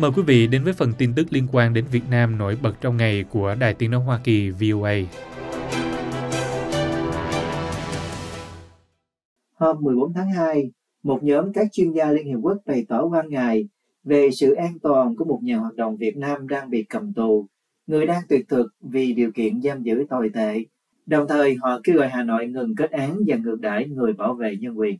Mời quý vị đến với phần tin tức liên quan đến Việt Nam nổi bật trong ngày của Đài Tiếng Nói Hoa Kỳ VOA. Hôm 14 tháng 2, một nhóm các chuyên gia Liên Hiệp Quốc bày tỏ quan ngại về sự an toàn của một nhà hoạt động Việt Nam đang bị cầm tù, người đang tuyệt thực vì điều kiện giam giữ tồi tệ. Đồng thời, họ kêu gọi Hà Nội ngừng kết án và ngược đãi người bảo vệ nhân quyền.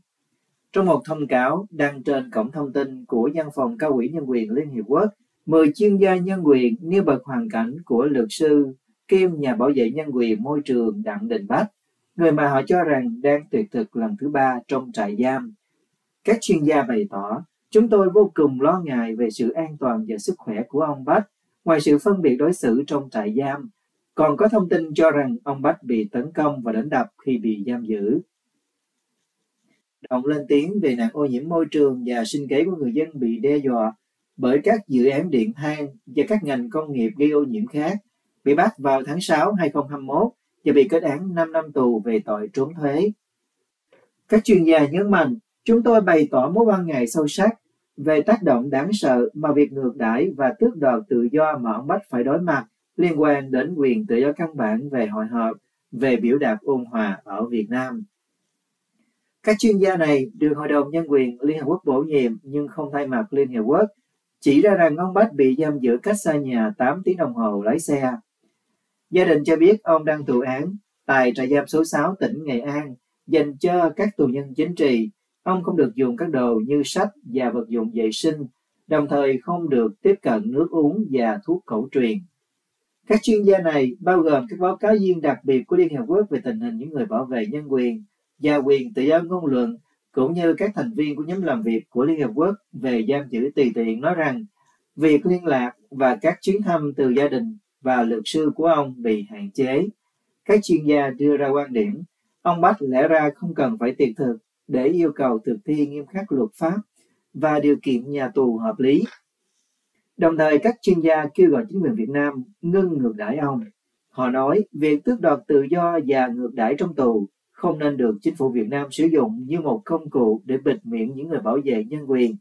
Trong một thông cáo đăng trên cổng thông tin của Văn phòng Cao ủy Nhân quyền Liên Hiệp Quốc, 10 chuyên gia nhân quyền nêu bật hoàn cảnh của luật sư kiêm nhà bảo vệ nhân quyền môi trường Đặng Đình Bách, người mà họ cho rằng đang tuyệt thực lần thứ ba trong trại giam. Các chuyên gia bày tỏ, chúng tôi vô cùng lo ngại về sự an toàn và sức khỏe của ông Bách, ngoài sự phân biệt đối xử trong trại giam. Còn có thông tin cho rằng ông Bách bị tấn công và đánh đập khi bị giam giữ động lên tiếng về nạn ô nhiễm môi trường và sinh kế của người dân bị đe dọa bởi các dự án điện than và các ngành công nghiệp gây ô nhiễm khác, bị bắt vào tháng 6 2021 và bị kết án 5 năm tù về tội trốn thuế. Các chuyên gia nhấn mạnh, chúng tôi bày tỏ mối quan ngại sâu sắc về tác động đáng sợ mà việc ngược đãi và tước đoạt tự do mà ông Bách phải đối mặt liên quan đến quyền tự do căn bản về hội họp, về biểu đạt ôn hòa ở Việt Nam. Các chuyên gia này được Hội đồng Nhân quyền Liên Hợp Quốc bổ nhiệm nhưng không thay mặt Liên Hợp Quốc, chỉ ra rằng ông Bách bị giam giữ cách xa nhà 8 tiếng đồng hồ lái xe. Gia đình cho biết ông đang thụ án tại trại giam số 6 tỉnh Nghệ An dành cho các tù nhân chính trị. Ông không được dùng các đồ như sách và vật dụng vệ sinh, đồng thời không được tiếp cận nước uống và thuốc cổ truyền. Các chuyên gia này bao gồm các báo cáo viên đặc biệt của Liên Hợp Quốc về tình hình những người bảo vệ nhân quyền, và quyền tự do ngôn luận cũng như các thành viên của nhóm làm việc của Liên Hợp Quốc về giam giữ tùy tiện nói rằng việc liên lạc và các chuyến thăm từ gia đình và luật sư của ông bị hạn chế. Các chuyên gia đưa ra quan điểm, ông Bách lẽ ra không cần phải tiền thực để yêu cầu thực thi nghiêm khắc luật pháp và điều kiện nhà tù hợp lý. Đồng thời, các chuyên gia kêu gọi chính quyền Việt Nam ngưng ngược đãi ông. Họ nói việc tước đoạt tự do và ngược đãi trong tù không nên được chính phủ Việt Nam sử dụng như một công cụ để bịt miệng những người bảo vệ nhân quyền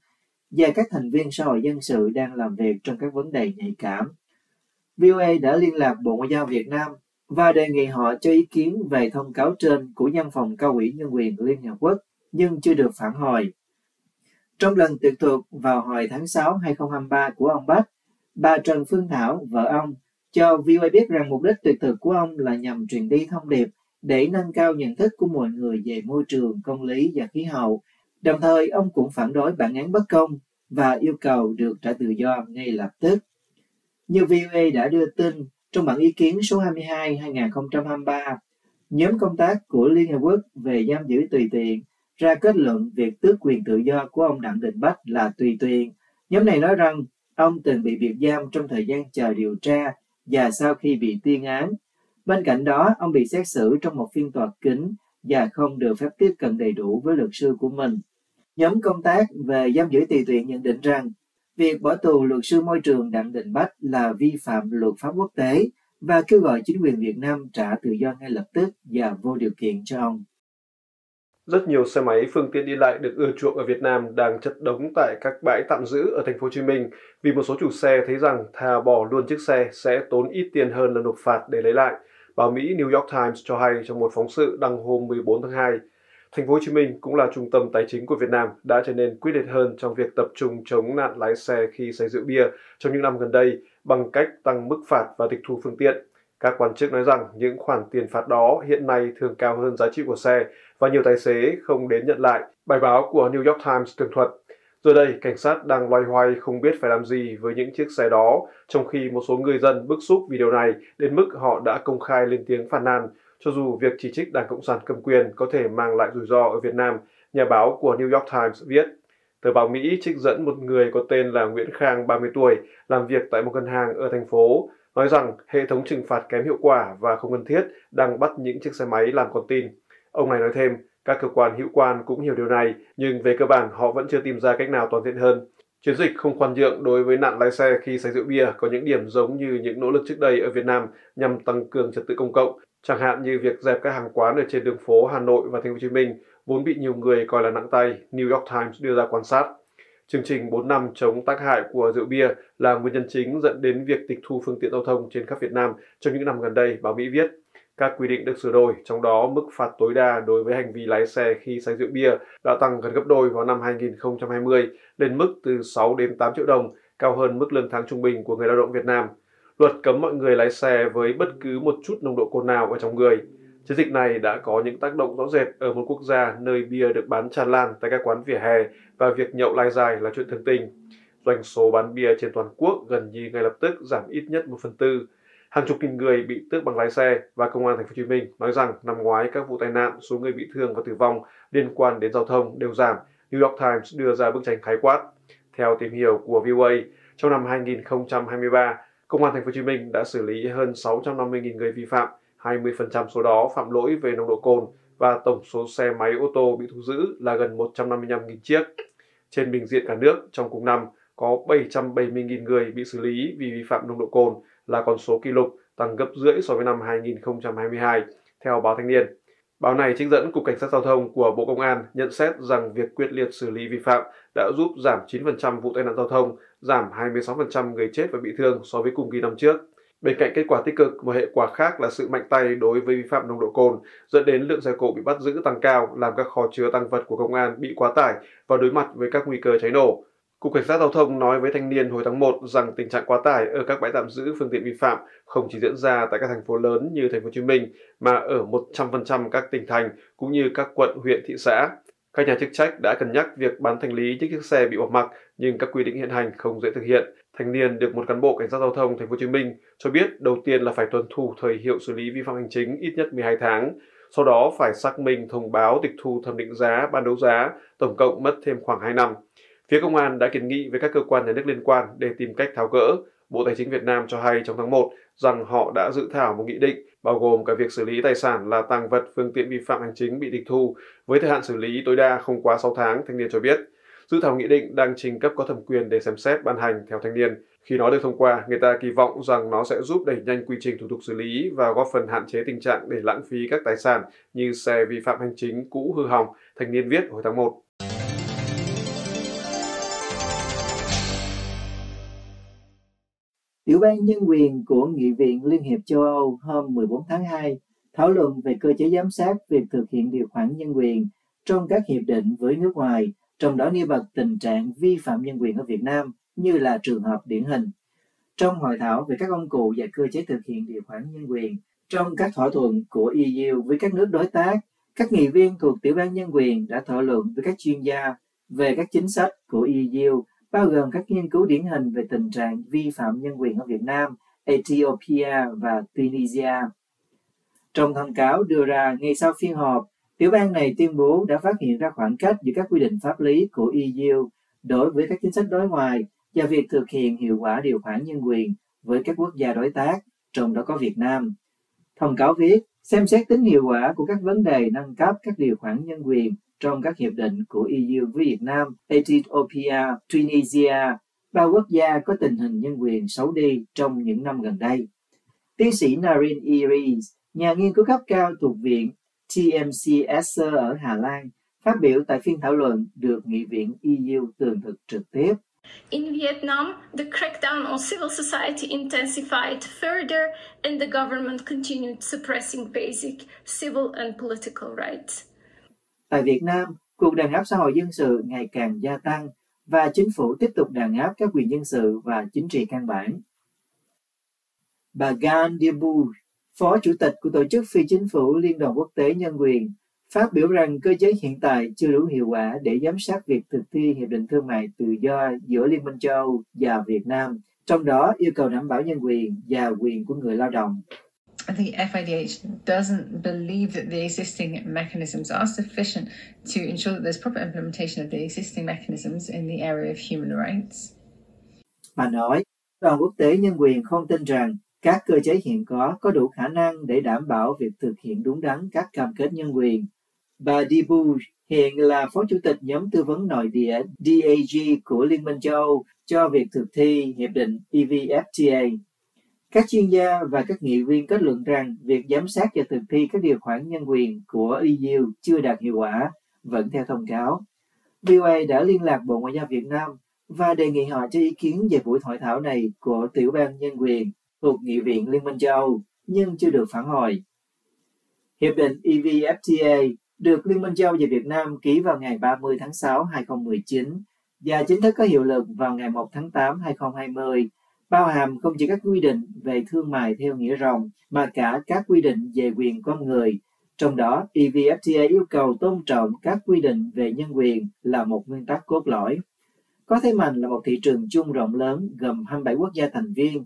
và các thành viên xã hội dân sự đang làm việc trong các vấn đề nhạy cảm. VOA đã liên lạc Bộ Ngoại giao Việt Nam và đề nghị họ cho ý kiến về thông cáo trên của Văn phòng Cao ủy Nhân quyền Liên Hợp Quốc nhưng chưa được phản hồi. Trong lần tuyệt thuật vào hồi tháng 6 2023 của ông Bách, bà Trần Phương Thảo, vợ ông, cho VOA biết rằng mục đích tuyệt thực của ông là nhằm truyền đi thông điệp để nâng cao nhận thức của mọi người về môi trường, công lý và khí hậu. Đồng thời, ông cũng phản đối bản án bất công và yêu cầu được trả tự do ngay lập tức. Như VOA đã đưa tin trong bản ý kiến số 22 2023, nhóm công tác của Liên Hợp Quốc về giam giữ tùy tiện ra kết luận việc tước quyền tự do của ông Đặng Đình Bách là tùy tiện. Nhóm này nói rằng ông từng bị biệt giam trong thời gian chờ điều tra và sau khi bị tuyên án Bên cạnh đó, ông bị xét xử trong một phiên tòa kín và không được phép tiếp cận đầy đủ với luật sư của mình. Nhóm công tác về giam giữ tùy tiện nhận định rằng việc bỏ tù luật sư môi trường Đặng Đình Bách là vi phạm luật pháp quốc tế và kêu gọi chính quyền Việt Nam trả tự do ngay lập tức và vô điều kiện cho ông. Rất nhiều xe máy, phương tiện đi lại được ưa chuộng ở Việt Nam đang chất đống tại các bãi tạm giữ ở thành phố Hồ Chí Minh vì một số chủ xe thấy rằng thà bỏ luôn chiếc xe sẽ tốn ít tiền hơn là nộp phạt để lấy lại. Báo Mỹ New York Times cho hay trong một phóng sự đăng hôm 14 tháng 2, Thành phố Hồ Chí Minh cũng là trung tâm tài chính của Việt Nam đã trở nên quyết liệt hơn trong việc tập trung chống nạn lái xe khi say rượu bia trong những năm gần đây bằng cách tăng mức phạt và tịch thu phương tiện. Các quan chức nói rằng những khoản tiền phạt đó hiện nay thường cao hơn giá trị của xe và nhiều tài xế không đến nhận lại. Bài báo của New York Times tường thuật Giờ đây, cảnh sát đang loay hoay không biết phải làm gì với những chiếc xe đó, trong khi một số người dân bức xúc vì điều này đến mức họ đã công khai lên tiếng phản nàn. Cho dù việc chỉ trích Đảng Cộng sản cầm quyền có thể mang lại rủi ro ở Việt Nam, nhà báo của New York Times viết. Tờ báo Mỹ trích dẫn một người có tên là Nguyễn Khang, 30 tuổi, làm việc tại một ngân hàng ở thành phố, nói rằng hệ thống trừng phạt kém hiệu quả và không cần thiết đang bắt những chiếc xe máy làm con tin. Ông này nói thêm, các cơ quan hữu quan cũng hiểu điều này, nhưng về cơ bản họ vẫn chưa tìm ra cách nào toàn diện hơn. Chiến dịch không khoan nhượng đối với nạn lái xe khi say rượu bia có những điểm giống như những nỗ lực trước đây ở Việt Nam nhằm tăng cường trật tự công cộng, chẳng hạn như việc dẹp các hàng quán ở trên đường phố Hà Nội và Thành phố Hồ Chí Minh vốn bị nhiều người coi là nặng tay, New York Times đưa ra quan sát. Chương trình 4 năm chống tác hại của rượu bia là nguyên nhân chính dẫn đến việc tịch thu phương tiện giao thông trên khắp Việt Nam trong những năm gần đây, báo Mỹ viết. Các quy định được sửa đổi, trong đó mức phạt tối đa đối với hành vi lái xe khi say rượu bia đã tăng gần gấp đôi vào năm 2020 lên mức từ 6 đến 8 triệu đồng, cao hơn mức lương tháng trung bình của người lao động Việt Nam. Luật cấm mọi người lái xe với bất cứ một chút nồng độ cồn nào ở trong người. Chiến dịch này đã có những tác động rõ rệt ở một quốc gia nơi bia được bán tràn lan tại các quán vỉa hè và việc nhậu lai dài là chuyện thường tình. Doanh số bán bia trên toàn quốc gần như ngay lập tức giảm ít nhất 1 phần tư. Hàng chục nghìn người bị tước bằng lái xe và công an thành phố Hồ Chí Minh nói rằng năm ngoái các vụ tai nạn, số người bị thương và tử vong liên quan đến giao thông đều giảm. New York Times đưa ra bức tranh khái quát. Theo tìm hiểu của VOA, trong năm 2023, Công an thành phố Hồ Chí Minh đã xử lý hơn 650.000 người vi phạm, 20% số đó phạm lỗi về nồng độ cồn và tổng số xe máy ô tô bị thu giữ là gần 155.000 chiếc. Trên bình diện cả nước, trong cùng năm, có 770.000 người bị xử lý vì vi phạm nồng độ cồn là con số kỷ lục, tăng gấp rưỡi so với năm 2022, theo báo Thanh niên. Báo này trích dẫn Cục Cảnh sát Giao thông của Bộ Công an nhận xét rằng việc quyết liệt xử lý vi phạm đã giúp giảm 9% vụ tai nạn giao thông, giảm 26% người chết và bị thương so với cùng kỳ năm trước. Bên cạnh kết quả tích cực, một hệ quả khác là sự mạnh tay đối với vi phạm nồng độ cồn, dẫn đến lượng xe cộ bị bắt giữ tăng cao, làm các kho chứa tăng vật của công an bị quá tải và đối mặt với các nguy cơ cháy nổ. Cục Cảnh sát Giao thông nói với thanh niên hồi tháng 1 rằng tình trạng quá tải ở các bãi tạm giữ phương tiện vi phạm không chỉ diễn ra tại các thành phố lớn như thành phố Hồ Chí Minh mà ở 100% các tỉnh thành cũng như các quận, huyện, thị xã. Các nhà chức trách đã cân nhắc việc bán thành lý những chiếc xe bị bỏ mặc nhưng các quy định hiện hành không dễ thực hiện. Thanh niên được một cán bộ cảnh sát giao thông thành phố Hồ Chí Minh cho biết đầu tiên là phải tuân thủ thời hiệu xử lý vi phạm hành chính ít nhất 12 tháng, sau đó phải xác minh thông báo tịch thu thẩm định giá, ban đấu giá, tổng cộng mất thêm khoảng 2 năm. Phía công an đã kiến nghị với các cơ quan nhà nước liên quan để tìm cách tháo gỡ. Bộ Tài chính Việt Nam cho hay trong tháng 1 rằng họ đã dự thảo một nghị định bao gồm cả việc xử lý tài sản là tăng vật phương tiện vi phạm hành chính bị tịch thu với thời hạn xử lý tối đa không quá 6 tháng, thanh niên cho biết. Dự thảo nghị định đang trình cấp có thẩm quyền để xem xét ban hành theo thanh niên. Khi nó được thông qua, người ta kỳ vọng rằng nó sẽ giúp đẩy nhanh quy trình thủ tục xử lý và góp phần hạn chế tình trạng để lãng phí các tài sản như xe vi phạm hành chính cũ hư hỏng, thanh niên viết hồi tháng 1. Tiểu ban Nhân quyền của Nghị viện Liên hiệp châu Âu hôm 14 tháng 2 thảo luận về cơ chế giám sát việc thực hiện điều khoản nhân quyền trong các hiệp định với nước ngoài, trong đó nêu bật tình trạng vi phạm nhân quyền ở Việt Nam như là trường hợp điển hình. Trong hội thảo về các công cụ và cơ chế thực hiện điều khoản nhân quyền trong các thỏa thuận của EU với các nước đối tác, các nghị viên thuộc Tiểu ban Nhân quyền đã thảo luận với các chuyên gia về các chính sách của EU bao gồm các nghiên cứu điển hình về tình trạng vi phạm nhân quyền ở Việt Nam, Ethiopia và Tunisia. Trong thông cáo đưa ra ngay sau phiên họp, tiểu ban này tuyên bố đã phát hiện ra khoảng cách giữa các quy định pháp lý của EU đối với các chính sách đối ngoại và việc thực hiện hiệu quả điều khoản nhân quyền với các quốc gia đối tác, trong đó có Việt Nam. Thông cáo viết, xem xét tính hiệu quả của các vấn đề nâng cấp các điều khoản nhân quyền trong các hiệp định của EU với Việt Nam, Ethiopia, Tunisia, ba quốc gia có tình hình nhân quyền xấu đi trong những năm gần đây. Tiến sĩ Narin Iris, nhà nghiên cứu cấp cao thuộc viện TMC Esser ở Hà Lan, phát biểu tại phiên thảo luận được Nghị viện EU tường thực trực tiếp. In Vietnam, the crackdown on civil society intensified further and the government continued suppressing basic civil and political rights. Tại Việt Nam, cuộc đàn áp xã hội dân sự ngày càng gia tăng và chính phủ tiếp tục đàn áp các quyền dân sự và chính trị căn bản. Bà Gan Dibu, Phó Chủ tịch của Tổ chức Phi Chính phủ Liên đoàn Quốc tế Nhân quyền, phát biểu rằng cơ chế hiện tại chưa đủ hiệu quả để giám sát việc thực thi Hiệp định Thương mại Tự do giữa Liên minh châu Âu và Việt Nam, trong đó yêu cầu đảm bảo nhân quyền và quyền của người lao động the FIDH doesn't believe that the existing mechanisms are sufficient to ensure that there's proper implementation of the existing mechanisms in the area of human rights. Bà nói, đoàn quốc tế nhân quyền không tin rằng các cơ chế hiện có có đủ khả năng để đảm bảo việc thực hiện đúng đắn các cam kết nhân quyền. Bà Dibu hiện là phó chủ tịch nhóm tư vấn nội địa DAG của Liên minh châu Âu cho việc thực thi hiệp định EVFTA. Các chuyên gia và các nghị viên kết luận rằng việc giám sát và thực thi các điều khoản nhân quyền của EU chưa đạt hiệu quả, vẫn theo thông cáo. VOA đã liên lạc Bộ Ngoại giao Việt Nam và đề nghị họ cho ý kiến về buổi hội thảo này của Tiểu ban Nhân quyền thuộc Nghị viện Liên minh châu Âu, nhưng chưa được phản hồi. Hiệp định EVFTA được Liên minh châu Âu và Việt Nam ký vào ngày 30 tháng 6 2019 và chính thức có hiệu lực vào ngày 1 tháng 8 2020, bao hàm không chỉ các quy định về thương mại theo nghĩa rộng mà cả các quy định về quyền con người. Trong đó, EVFTA yêu cầu tôn trọng các quy định về nhân quyền là một nguyên tắc cốt lõi. Có thế mạnh là một thị trường chung rộng lớn gồm 27 quốc gia thành viên.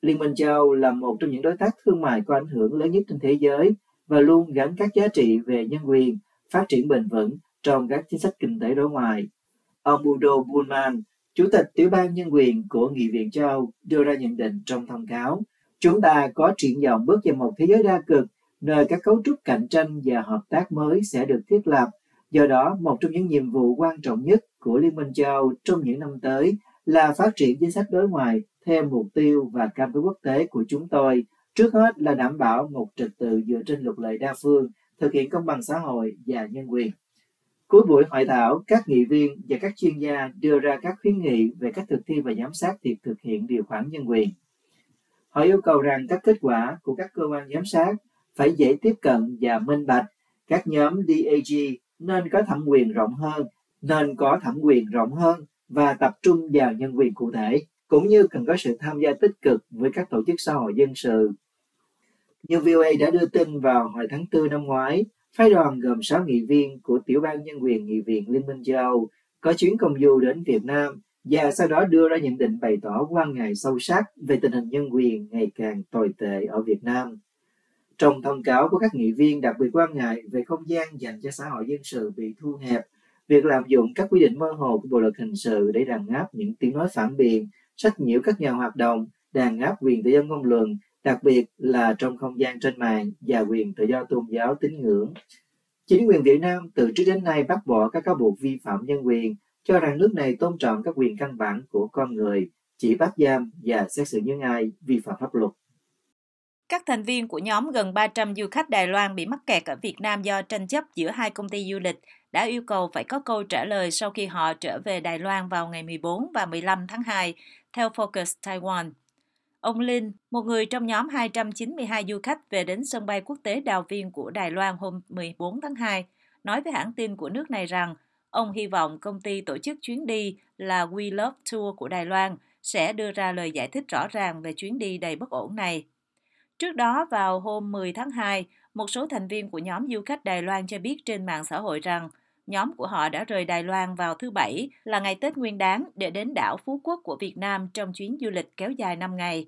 Liên minh châu Âu là một trong những đối tác thương mại có ảnh hưởng lớn nhất trên thế giới và luôn gắn các giá trị về nhân quyền, phát triển bền vững trong các chính sách kinh tế đối ngoại. Ông Budo Bullman, Chủ tịch Tiểu ban Nhân quyền của Nghị viện châu Âu đưa ra nhận định trong thông cáo, chúng ta có triển vọng bước vào một thế giới đa cực, nơi các cấu trúc cạnh tranh và hợp tác mới sẽ được thiết lập. Do đó, một trong những nhiệm vụ quan trọng nhất của Liên minh châu Âu trong những năm tới là phát triển chính sách đối ngoại theo mục tiêu và cam kết quốc tế của chúng tôi. Trước hết là đảm bảo một trật tự dựa trên luật lệ đa phương, thực hiện công bằng xã hội và nhân quyền. Cuối buổi hội thảo, các nghị viên và các chuyên gia đưa ra các khuyến nghị về cách thực thi và giám sát việc thực hiện điều khoản nhân quyền. Họ yêu cầu rằng các kết quả của các cơ quan giám sát phải dễ tiếp cận và minh bạch. Các nhóm DAG nên có thẩm quyền rộng hơn, nên có thẩm quyền rộng hơn và tập trung vào nhân quyền cụ thể, cũng như cần có sự tham gia tích cực với các tổ chức xã hội dân sự. Như VOA đã đưa tin vào hồi tháng 4 năm ngoái, Phái đoàn gồm 6 nghị viên của Tiểu ban Nhân quyền Nghị viện Liên minh châu Âu có chuyến công du đến Việt Nam và sau đó đưa ra nhận định bày tỏ quan ngại sâu sắc về tình hình nhân quyền ngày càng tồi tệ ở Việt Nam. Trong thông cáo của các nghị viên đặc biệt quan ngại về không gian dành cho xã hội dân sự bị thu hẹp, việc lạm dụng các quy định mơ hồ của Bộ luật hình sự để đàn áp những tiếng nói phản biện, sách nhiễu các nhà hoạt động, đàn áp quyền tự do ngôn luận đặc biệt là trong không gian trên mạng và quyền tự do tôn giáo tín ngưỡng. Chính quyền Việt Nam từ trước đến nay bác bỏ các cáo buộc vi phạm nhân quyền, cho rằng nước này tôn trọng các quyền căn bản của con người, chỉ bắt giam và xét xử những ai vi phạm pháp luật. Các thành viên của nhóm gần 300 du khách Đài Loan bị mắc kẹt ở Việt Nam do tranh chấp giữa hai công ty du lịch đã yêu cầu phải có câu trả lời sau khi họ trở về Đài Loan vào ngày 14 và 15 tháng 2, theo Focus Taiwan. Ông Linh, một người trong nhóm 292 du khách về đến sân bay quốc tế Đào Viên của Đài Loan hôm 14 tháng 2, nói với hãng tin của nước này rằng ông hy vọng công ty tổ chức chuyến đi là We Love Tour của Đài Loan sẽ đưa ra lời giải thích rõ ràng về chuyến đi đầy bất ổn này. Trước đó, vào hôm 10 tháng 2, một số thành viên của nhóm du khách Đài Loan cho biết trên mạng xã hội rằng nhóm của họ đã rời Đài Loan vào thứ Bảy là ngày Tết Nguyên đán để đến đảo Phú Quốc của Việt Nam trong chuyến du lịch kéo dài 5 ngày.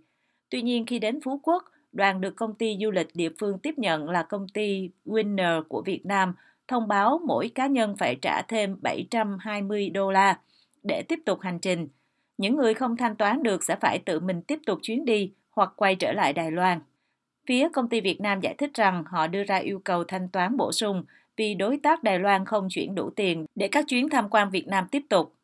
Tuy nhiên khi đến Phú Quốc, đoàn được công ty du lịch địa phương tiếp nhận là công ty Winner của Việt Nam thông báo mỗi cá nhân phải trả thêm 720 đô la để tiếp tục hành trình. Những người không thanh toán được sẽ phải tự mình tiếp tục chuyến đi hoặc quay trở lại Đài Loan. Phía công ty Việt Nam giải thích rằng họ đưa ra yêu cầu thanh toán bổ sung vì đối tác Đài Loan không chuyển đủ tiền để các chuyến tham quan Việt Nam tiếp tục.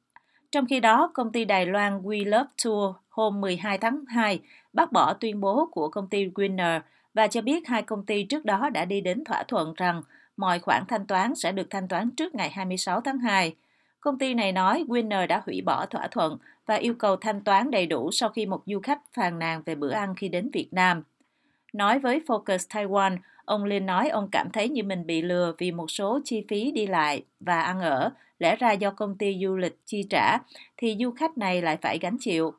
Trong khi đó, công ty Đài Loan We Love Tour hôm 12 tháng 2 bác bỏ tuyên bố của công ty Winner và cho biết hai công ty trước đó đã đi đến thỏa thuận rằng mọi khoản thanh toán sẽ được thanh toán trước ngày 26 tháng 2. Công ty này nói Winner đã hủy bỏ thỏa thuận và yêu cầu thanh toán đầy đủ sau khi một du khách phàn nàn về bữa ăn khi đến Việt Nam. Nói với Focus Taiwan, ông Lin nói ông cảm thấy như mình bị lừa vì một số chi phí đi lại và ăn ở, lẽ ra do công ty du lịch chi trả, thì du khách này lại phải gánh chịu.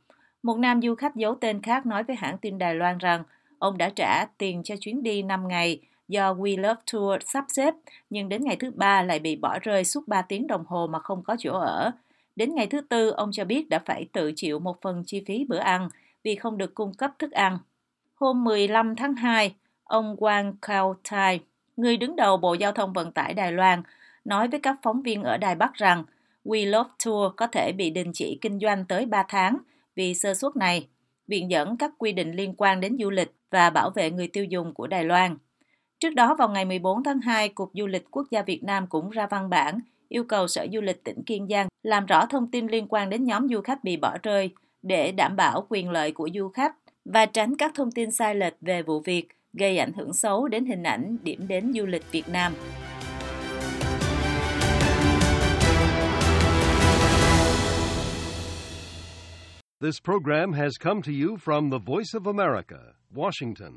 Một nam du khách giấu tên khác nói với hãng tin Đài Loan rằng ông đã trả tiền cho chuyến đi 5 ngày do We Love Tour sắp xếp, nhưng đến ngày thứ ba lại bị bỏ rơi suốt 3 tiếng đồng hồ mà không có chỗ ở. Đến ngày thứ tư, ông cho biết đã phải tự chịu một phần chi phí bữa ăn vì không được cung cấp thức ăn. Hôm 15 tháng 2, ông Wang Kao Tai, người đứng đầu Bộ Giao thông Vận tải Đài Loan, nói với các phóng viên ở Đài Bắc rằng We Love Tour có thể bị đình chỉ kinh doanh tới 3 tháng vì sơ suất này, viện dẫn các quy định liên quan đến du lịch và bảo vệ người tiêu dùng của Đài Loan. Trước đó vào ngày 14 tháng 2, Cục Du lịch Quốc gia Việt Nam cũng ra văn bản yêu cầu Sở Du lịch tỉnh Kiên Giang làm rõ thông tin liên quan đến nhóm du khách bị bỏ rơi để đảm bảo quyền lợi của du khách và tránh các thông tin sai lệch về vụ việc gây ảnh hưởng xấu đến hình ảnh điểm đến du lịch Việt Nam. This program has come to you from the Voice of America, Washington.